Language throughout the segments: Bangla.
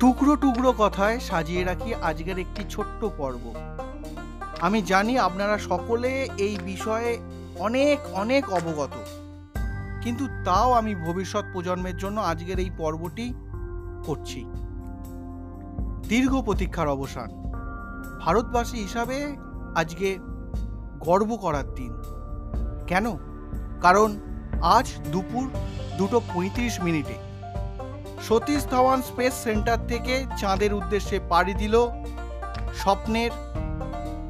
টুকরো টুকরো কথায় সাজিয়ে রাখি আজকের একটি ছোট্ট পর্ব। আমি জানি আপনারা সকলে এই বিষয়ে অনেক অনেক অবগত। কিন্তু তাও আমি ভবিষ্যৎ প্রজন্মের জন্য আজকের এই পর্বটি করছি। দীর্ঘ প্রতীক্ষার অবসান। ভারতবাসী হিসাবে আজকে গর্ব করার দিন। কেন? কারণ আজ দুপুর দুটো পঁয়ত্রিশ মিনিটে। সতীশ ধাওয়ান স্পেস সেন্টার থেকে চাঁদের উদ্দেশ্যে পাড়ি দিল স্বপ্নের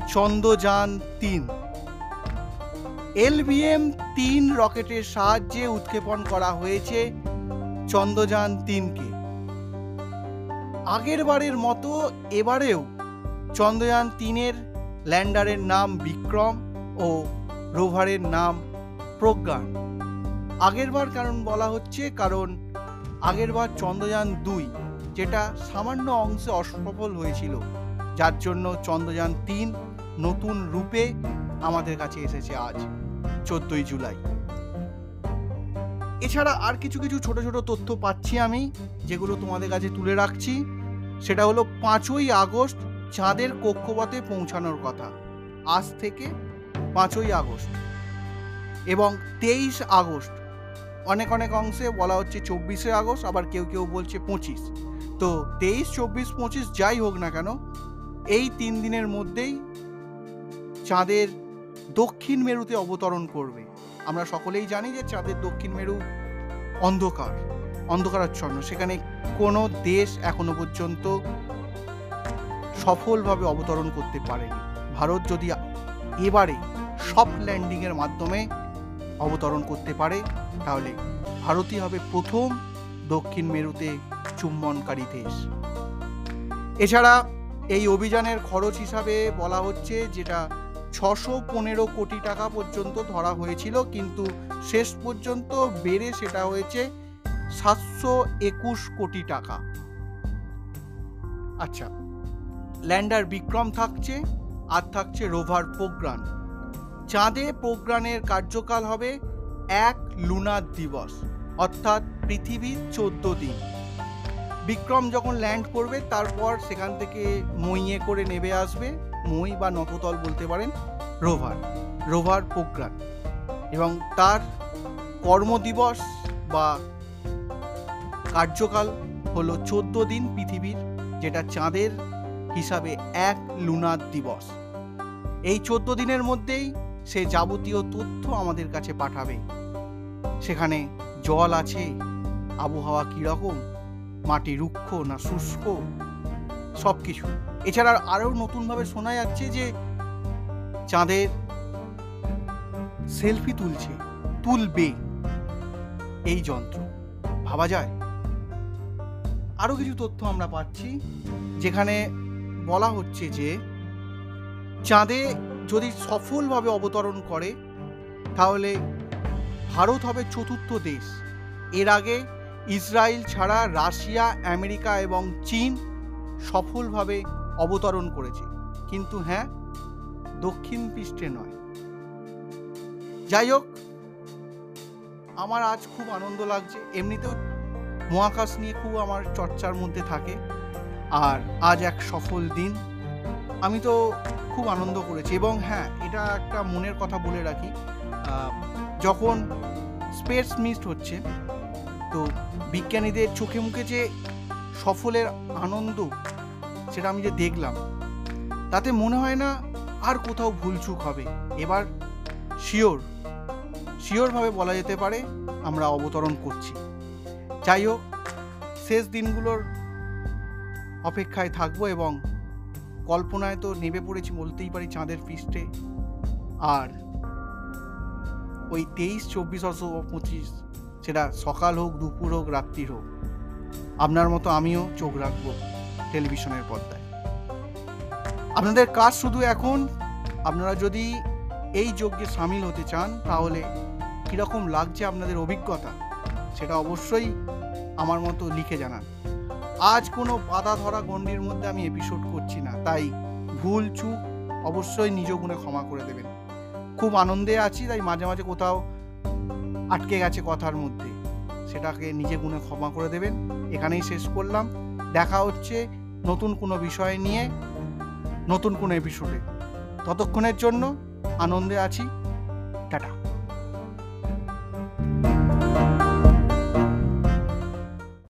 চন্দ্রযান তিন। এলভিএম তিন রকেটের সাহায্যে উৎক্ষেপণ করা হয়েছে চন্দ্রযান তিনকে। আগের বারের মতো এবারেও চন্দ্রযান তিনের ল্যান্ডারের নাম বিক্রম ও রোভারের নাম প্রজ্ঞান। আগেরবার কারণ বলা হচ্ছে কারণ আগেরবার চন্দ্রযান দুই, যেটা সামান্য অংশে অসফল হয়েছিল, যার জন্য চন্দ্রযান তিন নতুন রূপে আমাদের কাছে এসেছে আজ, চোদ্দই জুলাই। এছাড়া আর কিছু কিছু ছোট ছোট তথ্য পাচ্ছি আমি, যেগুলো তোমাদের কাছে তুলে রাখছি। সেটা হলো পাঁচই আগস্ট চাঁদের কক্ষপথে পৌঁছানোর কথা, আজ থেকে পাঁচই আগস্ট। এবং তেইশ আগস্ট অনেক অনেক অংশে বলা হচ্ছে চব্বিশে আগস্ট, আবার কেউ কেউ বলছে পঁচিশ। তো তেইশ, চব্বিশ, পঁচিশ যাই হোক না কেন, এই তিন দিনের মধ্যেই চাঁদের দক্ষিণ মেরুতে অবতরণ করবে। আমরা সকলেই জানি যে চাঁদের দক্ষিণ মেরু অন্ধকার, অন্ধকারাচ্ছন্ন। সেখানে কোনো দেশ এখনও পর্যন্ত সফলভাবে অবতরণ করতে পারেনি। ভারত যদি এবারে সফট ল্যান্ডিংয়ের মাধ্যমে অবতরণ করতে পারে, তাহলে ভারতই হবে প্রথম দক্ষিণ মেরুতে চুম্বনকারী দেশ। এছাড়া এই অভিযানের খরচ হিসাবে বলা হচ্ছে যেটা ছশো পনেরো কোটি টাকা পর্যন্ত ধরা হয়েছিল, কিন্তু শেষ পর্যন্ত বেড়ে সেটা হয়েছে সাতশো একুশ কোটি টাকা। আচ্ছা ল্যান্ডার বিক্রম থাকছে, আর থাকছে রোভার প্রোগ্রাম চাঁদে প্রোগ্রামের কার্যকাল হবে এক লুনার দিবস, অর্থাৎ পৃথিবীর চোদ্দ দিন। বিক্রম যখন ল্যান্ড করবে, তারপর সেখান থেকে মইয়ে করে নেবে আসবে, মই বা নততল বলতে পারেন, রোভার রোভার প্রোগ্রাম। এবং তার কর্মদিবস বা কার্যকাল হলো চোদ্দ দিন পৃথিবীর, যেটা চাঁদের হিসাবে এক লুনার দিবস। এই চোদ্দ দিনের মধ্যেই সে যাবতীয় তথ্য আমাদের কাছে পাঠাবে। সেখানে জল আছে, আবহাওয়া কীরকম, মাটি রুক্ষ না শুষ্ক সব কিছু এছাড়া আরও নতুনভাবে শোনা যাচ্ছে যে চাঁদের সেলফি তুলছে, তুলবে এই যন্ত্র। ভাবা যায়? আরও কিছু তথ্য আমরা পাচ্ছি, যেখানে বলা হচ্ছে যে চাঁদে যদি সফলভাবে অবতরণ করে, তাহলে ভারত হবে চতুর্থ দেশ। এর আগে ইসরায়েল ছাড়া রাশিয়া, আমেরিকা এবং চীন সফলভাবে অবতরণ করেছে। কিন্তু হ্যাঁ দক্ষিণ পৃষ্ঠে নয়। যাই হোক আমার আজ খুব আনন্দ লাগছে। এমনিতেও মহাকাশ নিয়ে খুব আমার চর্চার মধ্যে থাকে। আর আজ এক সফল দিন। আমি তো খুব আনন্দ করেছি এবং হ্যাঁ এটা একটা মনের কথা বলে রাখি। যখন স্পেস মিসড হচ্ছে, তো বিজ্ঞানীদের চোখে মুখে যে সফলের আনন্দ, সেটা আমি যে দেখলাম, তাতে মনে হয় না আর কোথাও ভুলচুক হবে। এবার শিওর, শিওরভাবে বলা যেতে পারে, আমরা অবতরণ করছি। যাই হোক, শেষ দিনগুলোর অপেক্ষায় থাকব এবং কল্পনায় তো নেমে পড়েছি, বলতেই পারি চাঁদের পৃষ্ঠে। আর ওই তেইশ, চব্বিশ, অথবা পঁচিশ, সেটা সকাল হোক, দুপুর হোক, রাত্রি হোক, আপনার মতো আমিও চোখ রাখব টেলিভিশনের পর্দায়। আপনাদের কাজ শুধু এখন, আপনারা যদি এই যজ্ঞে সামিল হতে চান, তাহলে কীরকম লাগছে আপনাদের অভিজ্ঞতা, সেটা অবশ্যই আমার মতো লিখে জানান। আজ কোনো বাধা ধরা গণ্ডির মধ্যে আমি এপিসোড করছি না। তাই ভুল চুক অবশ্যই নিজ গুণে ক্ষমা করে দেবেন। খুব আনন্দে আছি, তাই মাঝে মাঝে কোথাও আটকে গেছে কথার মধ্যে। সেটাকে নিজে গুণে ক্ষমা করে দেবেন। এখানেই শেষ করলাম। দেখা হচ্ছে নতুন কোনো বিষয় নিয়ে, নতুন কোনো এপিসোডে ততক্ষণের জন্য আনন্দে আছি।